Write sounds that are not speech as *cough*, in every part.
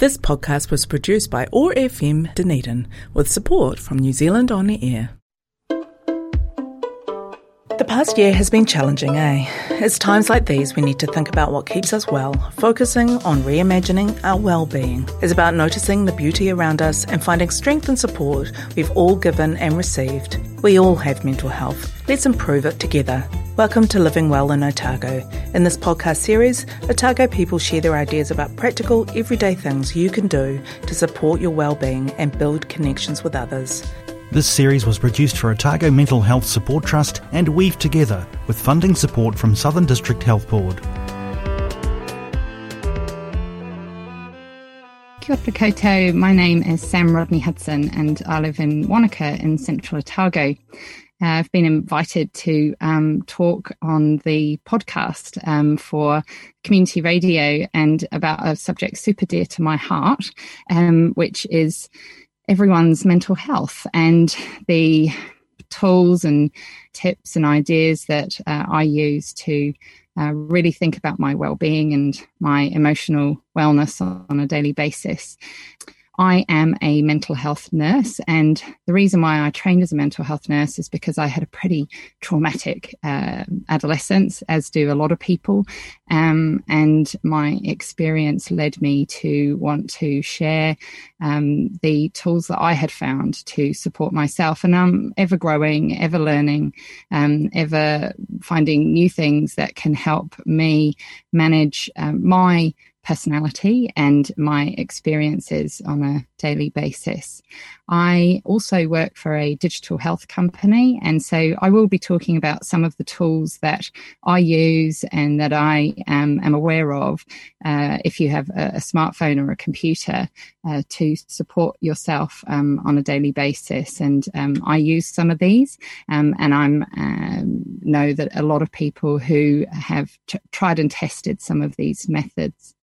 This podcast was produced by OAR FM Dunedin with support from New Zealand On Air. The past year has been challenging, eh? It's times like these we need to think about what keeps us well, focusing on reimagining our well-being. is about noticing the beauty around us and finding strength and support we've all given and received. We all have mental health. Let's improve it together. Welcome to Living Well in Otago. In this podcast series, Otago people share their ideas about practical, everyday things you can do to support your well-being and build connections with others. This series was produced for Otago Mental Health Support Trust and Weave Together with funding support from Southern District Health Board. Kia ora koutou. My name is Sam Rodney Hudson and I live in Wanaka in central Otago. Uh, I've been invited to um, talk on the podcast um, for community radio and about a subject super dear to my heart, um, which is everyone's mental health and the tools and tips and ideas that uh, I use to uh, really think about my well-being and my emotional wellness on a daily basis. I am a mental health nurse, and the reason why I trained as a mental health nurse is because I had a pretty traumatic uh, adolescence, as do a lot of people. Um, and my experience led me to want to share um, the tools that I had found to support myself. And I'm ever growing, ever learning, um, ever finding new things that can help me manage um, my personality and my experiences on a daily basis. I also work for a digital health company, and so I will be talking about some of the tools that I use and that I um, am aware of uh, if you have a, a, smartphone or a computer uh, to support yourself um, on a daily basis. And um, I use some of these, um, and I um, know that a lot of people who have t- tried and tested some of these methods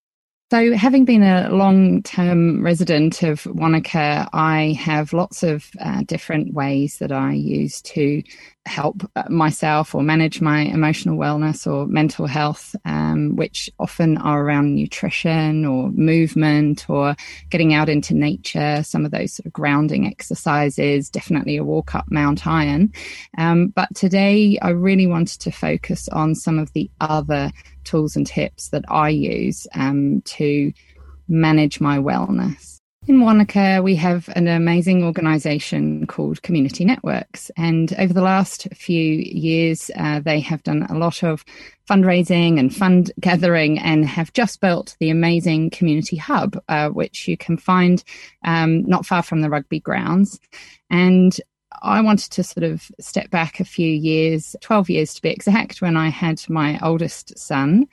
so, having been a long term resident of Wanaka, I have lots of uh, different ways that I use to help uh, myself or manage my emotional wellness or mental health, um, which often are around nutrition or movement or getting out into nature, some of those sort of grounding exercises, definitely a walk up Mount Iron. Um, but today, I really wanted to focus on some of the other tools and tips that I use um, to manage my wellness. In Wanaka, we have an amazing organisation called Community Networks. And over the last few years, uh, they have done a lot of fundraising and fund gathering and have just built the amazing Community Hub, uh, which you can find um, not far from the rugby grounds. And I wanted to sort of step back a few years, 12 years to be exact, when I had my oldest son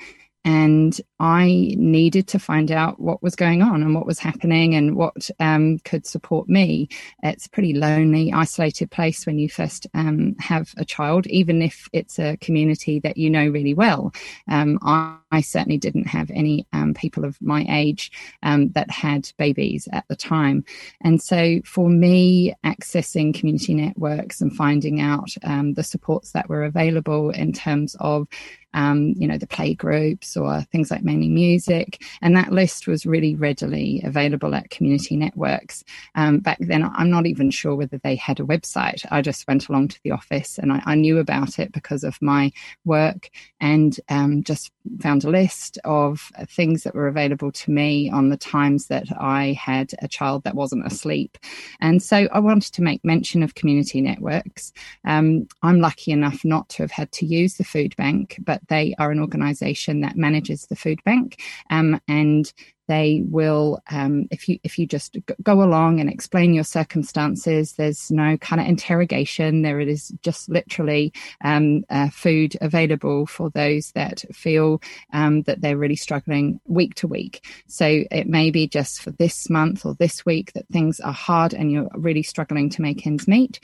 and I needed to find out what was going on and what was happening and what um, could support me. It's a pretty lonely, isolated place when you first um, have a child, even if it's a community that you know really well. Um, I, I, certainly didn't have any um, people of my age um, that had babies at the time. And so for me, accessing community networks and finding out um, the supports that were available in terms of um, you know, the play groups or things like Mainly Music. And that list was really readily available at community networks. Um, back then, I'm not even sure whether they had a website. I just went along to the office and I, I knew about it because of my work and um, just found list of things that were available to me on the times that I had a child that wasn't asleep. And so I wanted to make mention of community networks. Um, I'm lucky enough not to have had to use the food bank, but they are an organisation that manages the food bank, um, and they will um, if you if you just go along and explain your circumstances there's no kind of interrogation. There it is just literally um, uh, food available for those that feel um, that they're really struggling week to week. So it may be just for this month or this week that things are hard and you're really struggling to make ends meet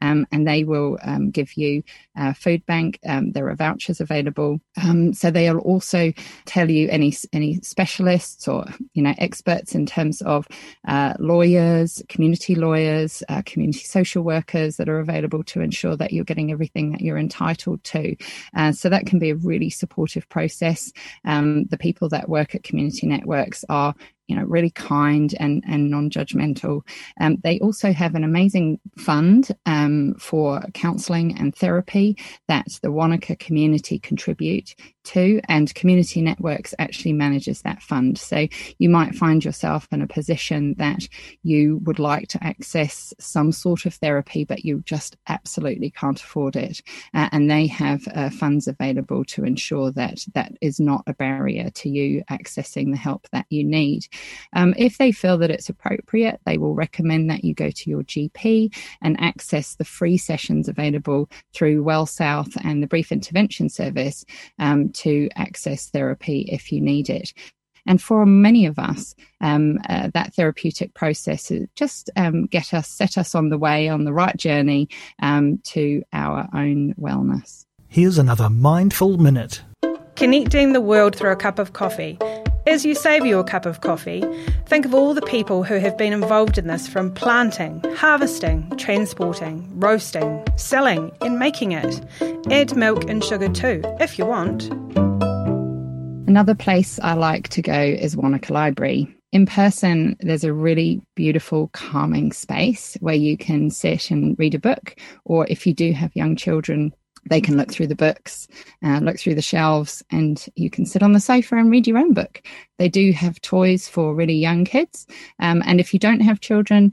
um, and they will um, give you a food bank. Um, there are vouchers available, um, so they'll also tell you any any specialists or you know experts in terms of uh, lawyers, community lawyers, uh, community social workers that are available to ensure that you're getting everything that you're entitled to. Uh, so that can be a really supportive process. Um, the people that work at community networks are you know, really kind and, and non-judgmental. Um, they also have an amazing fund um, for counselling and therapy that the Wanaka community contribute to, and Community Networks actually manages that fund. So you might find yourself in a position that you would like to access some sort of therapy, but you just absolutely can't afford it. Uh, and they have uh, funds available to ensure that that is not a barrier to you accessing the help that you need. Um, if they feel that it's appropriate, they will recommend that you go to your GP and access the free sessions available through Well South and the Brief Intervention Service um, to access therapy if you need it. And for many of us, um, uh, that therapeutic process just um, get us, set us on the way, on the right journey um, to our own wellness. Here's another mindful minute. Connecting the world through a cup of coffee. As you savour your cup of coffee, think of all the people who have been involved in this from planting, harvesting, transporting, roasting, selling, and making it. Add milk and sugar too, if you want. Another place I like to go is Wanaka Library. In person, there's a really beautiful, calming space where you can sit and read a book, or if you do have young children, they can look through the books, uh, look through the shelves, and you can sit on the sofa and read your own book. They do have toys for really young kids. Um, and if you don't have children,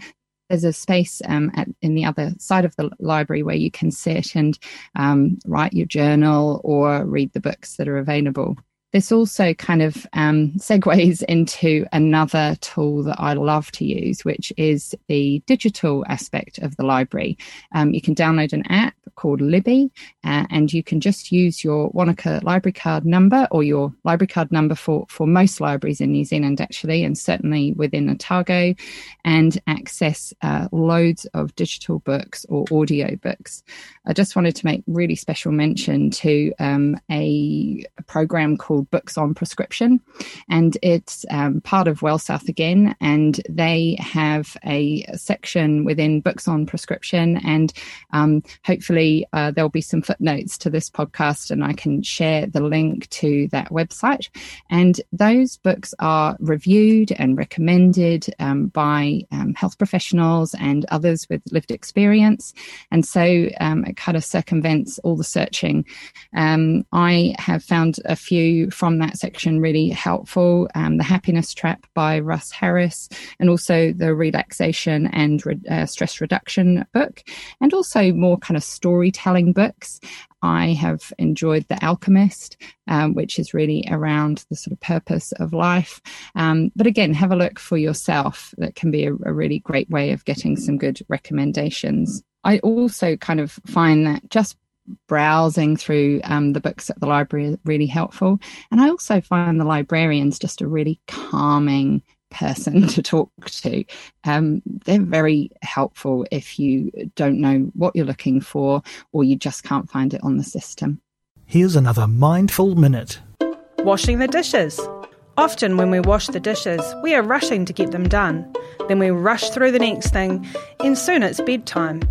there's a space um, at, in the other side of the library where you can sit and um, write your journal or read the books that are available. This also kind of um, segues into another tool that I love to use, which is the digital aspect of the library. Um, you can download an app called Libby, uh, and you can just use your Wanaka library card number or your library card number for, for most libraries in New Zealand, actually, and certainly within Otago, and access uh, loads of digital books or audio books. I just wanted to make really special mention to um, a, a program called Books on Prescription, and it's um, part of Well South again, and they have a section within Books on Prescription, and um, hopefully uh, there'll be some footnotes to this podcast, and I can share the link to that website. And those books are reviewed and recommended um, by um, health professionals and others with lived experience, and so um, it kind of circumvents all the searching. Um, I have found a few from that section really helpful. Um, the Happiness Trap by Russ Harris, and also the Relaxation and uh, Stress Reduction book, and also more kind of storytelling books. I have enjoyed The Alchemist, um, which is really around the sort of purpose of life. Um, but again, have a look for yourself. That can be a, a really great way of getting some good recommendations. I also kind of find that just browsing through um, the books at the library is really helpful. And I also find the librarians just a really calming person *laughs* to talk to. Um, they're very helpful if you don't know what you're looking for or you just can't find it on the system. Here's another mindful minute. Washing the dishes. Often, when we wash the dishes, we are rushing to get them done. Then we rush through the next thing, and soon it's bedtime.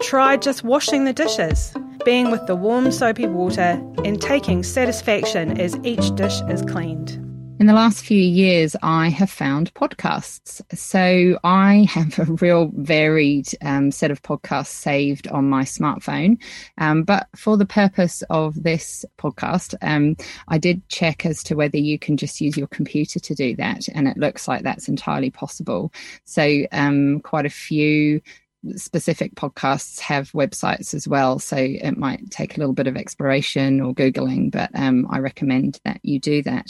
Try just washing the dishes being with the warm soapy water and taking satisfaction as each dish is cleaned. In the last few years, I have found podcasts. So I have a real varied um, set of podcasts saved on my smartphone. Um, but for the purpose of this podcast, um, I did check as to whether you can just use your computer to do that. And it looks like that's entirely possible. So um, quite a few specific podcasts have websites as well. So it might take a little bit of exploration or Googling, but um, I recommend that you do that.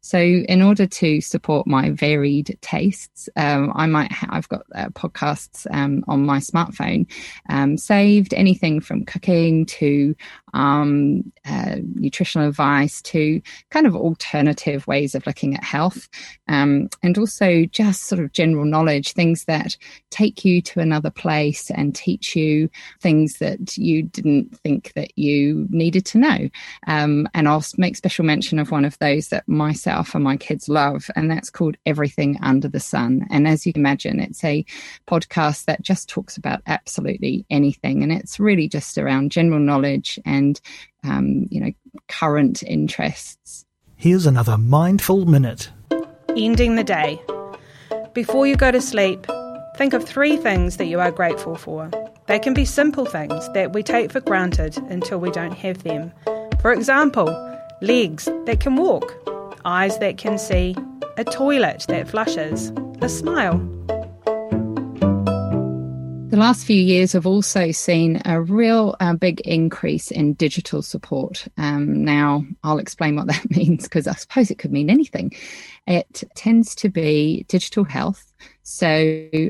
So in order to support my varied tastes, um, I might ha- I've got uh, podcasts um, on my smartphone um, saved, anything from cooking to um, uh, nutritional advice to kind of alternative ways of looking at health, um, and also just sort of general knowledge, things that take you to another place place and teach you things that you didn't think that you needed to know. Um, and I'll make special mention of one of those that myself and my kids love, and that's called Everything Under the Sun. And as you can imagine, it's a podcast that just talks about absolutely anything. And it's really just around general knowledge and, um, you know, current interests. Here's another mindful minute. Ending the day. Before you go to sleep, think of three things that you are grateful for. They can be simple things that we take for granted until we don't have them. For example, legs that can walk, eyes that can see, a toilet that flushes, a smile. The last few years have also seen a real uh, big increase in digital support. Um, now, I'll explain what *laughs* that means because I suppose it could mean anything. It tends to be digital health, so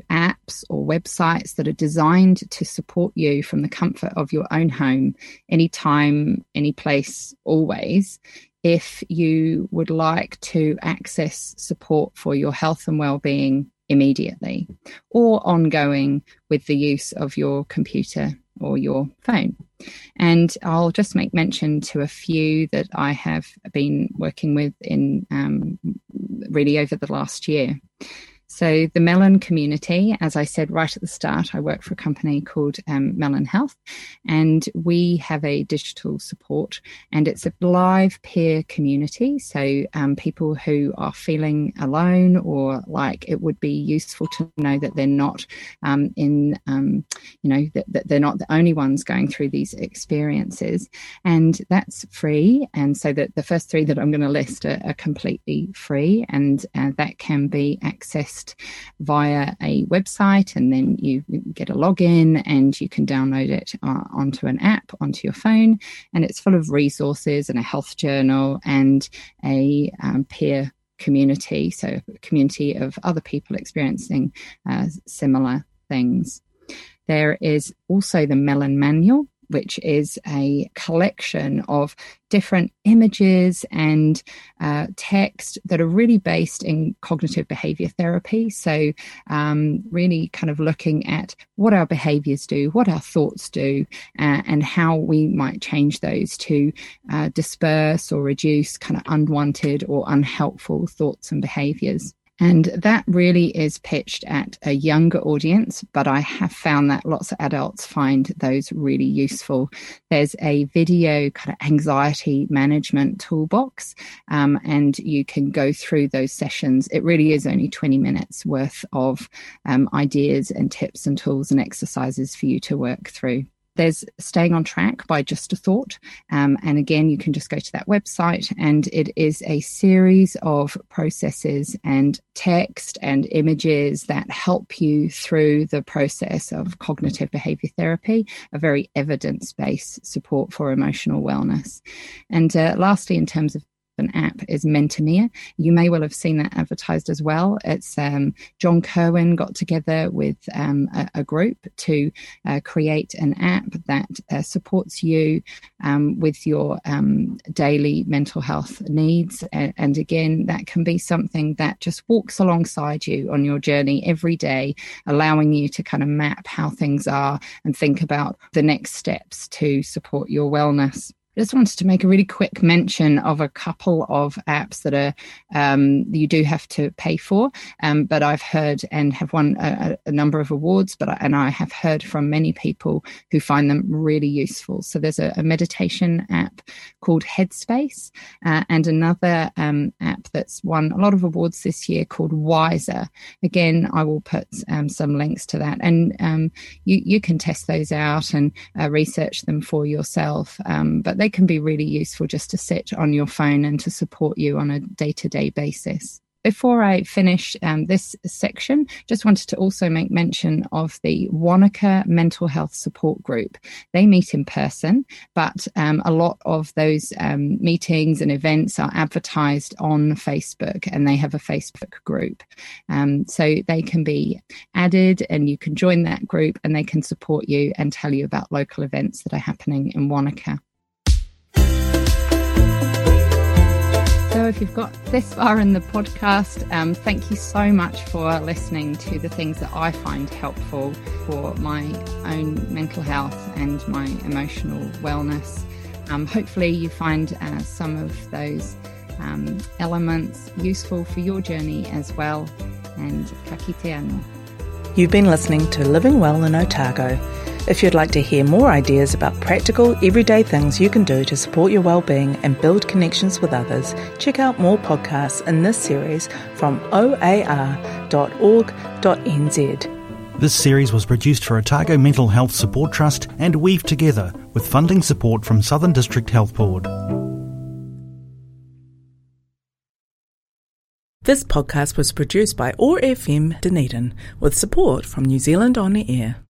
apps or websites that are designed to support you from the comfort of your own home, anytime, any place, always. If you would like to access support for your health and well-being immediately or ongoing with the use of your computer or your phone. And I'll just make mention to a few that I have been working with in um, really over the last year. So, the Melon community, as I said right at the start, I work for a company called um, Melon Health, and we have a digital support, and it's a live peer community. So, um, people who are feeling alone or like it would be useful to know that they're not um, in, um, you know, that, that, they're not the only ones going through these experiences, and that's free. And so, that the first three that I'm going to list are, are completely free, and uh, that can be accessed via a website, and then you get a login and you can download it uh, onto an app onto your phone. And it's full of resources and a health journal and a um, peer community, so a community of other people experiencing uh, similar things. There is also the Melon Manual, which is a collection of different images and uh, text that are really based in cognitive behavior therapy. So, um, really kind of looking at what our behaviors do, what our thoughts do, uh, and how we might change those to uh, disperse or reduce kind of unwanted or unhelpful thoughts and behaviors. And that really is pitched at a younger audience, but I have found that lots of adults find those really useful. There's a video kind of anxiety management toolbox, um, and you can go through those sessions. It really is only 20 minutes worth of um, ideas and tips and tools and exercises for you to work through. There's Staying on Track by Just a Thought. Um, and again, you can just go to that website, and it is a series of processes and text and images that help you through the process of cognitive behavior therapy, a very evidence based support for emotional wellness. And uh, lastly, in terms of an app is Mentemia. You may well have seen that advertised as well. It's um, John Kirwan got together with um, a, a, group to uh, create an app that uh, supports you um, with your um, daily mental health needs. And, and again, that can be something that just walks alongside you on your journey every day, allowing you to kind of map how things are and think about the next steps to support your wellness. Just wanted to make a really quick mention of a couple of apps that are um, you do have to pay for, um, but I've heard and have won a, a number of awards. But I, and I have heard from many people who find them really useful. So there's a, a meditation app called Headspace, uh, and another um, app that's won a lot of awards this year called Wysa. Again, I will put um, some links to that, and um, you you can test those out and uh, research them for yourself. Um, but they can be really useful just to sit on your phone and to support you on a day to day basis. Before I finish um, this section, just wanted to also make mention of the Wanaka Mental Health Support Group. They meet in person, but um, a lot of those um, meetings and events are advertised on Facebook, and they have a Facebook group. Um, so they can be added, and you can join that group, and they can support you and tell you about local events that are happening in Wanaka. So, if you've got this far in the podcast, um, thank you so much for listening to the things that I find helpful for my own mental health and my emotional wellness. Um, hopefully, you find uh, some of those um, elements useful for your journey as well. And ka You've been listening to Living Well in Otago If you'd like to hear more ideas about practical, everyday things you can do to support your well-being and build connections with others, check out more podcasts in this series from oar.org.nz. This series was produced for Otago Mental Health Support Trust and Weave Together with funding support from Southern District Health Board. This podcast was produced by OAR FM Dunedin with support from New Zealand On the Air.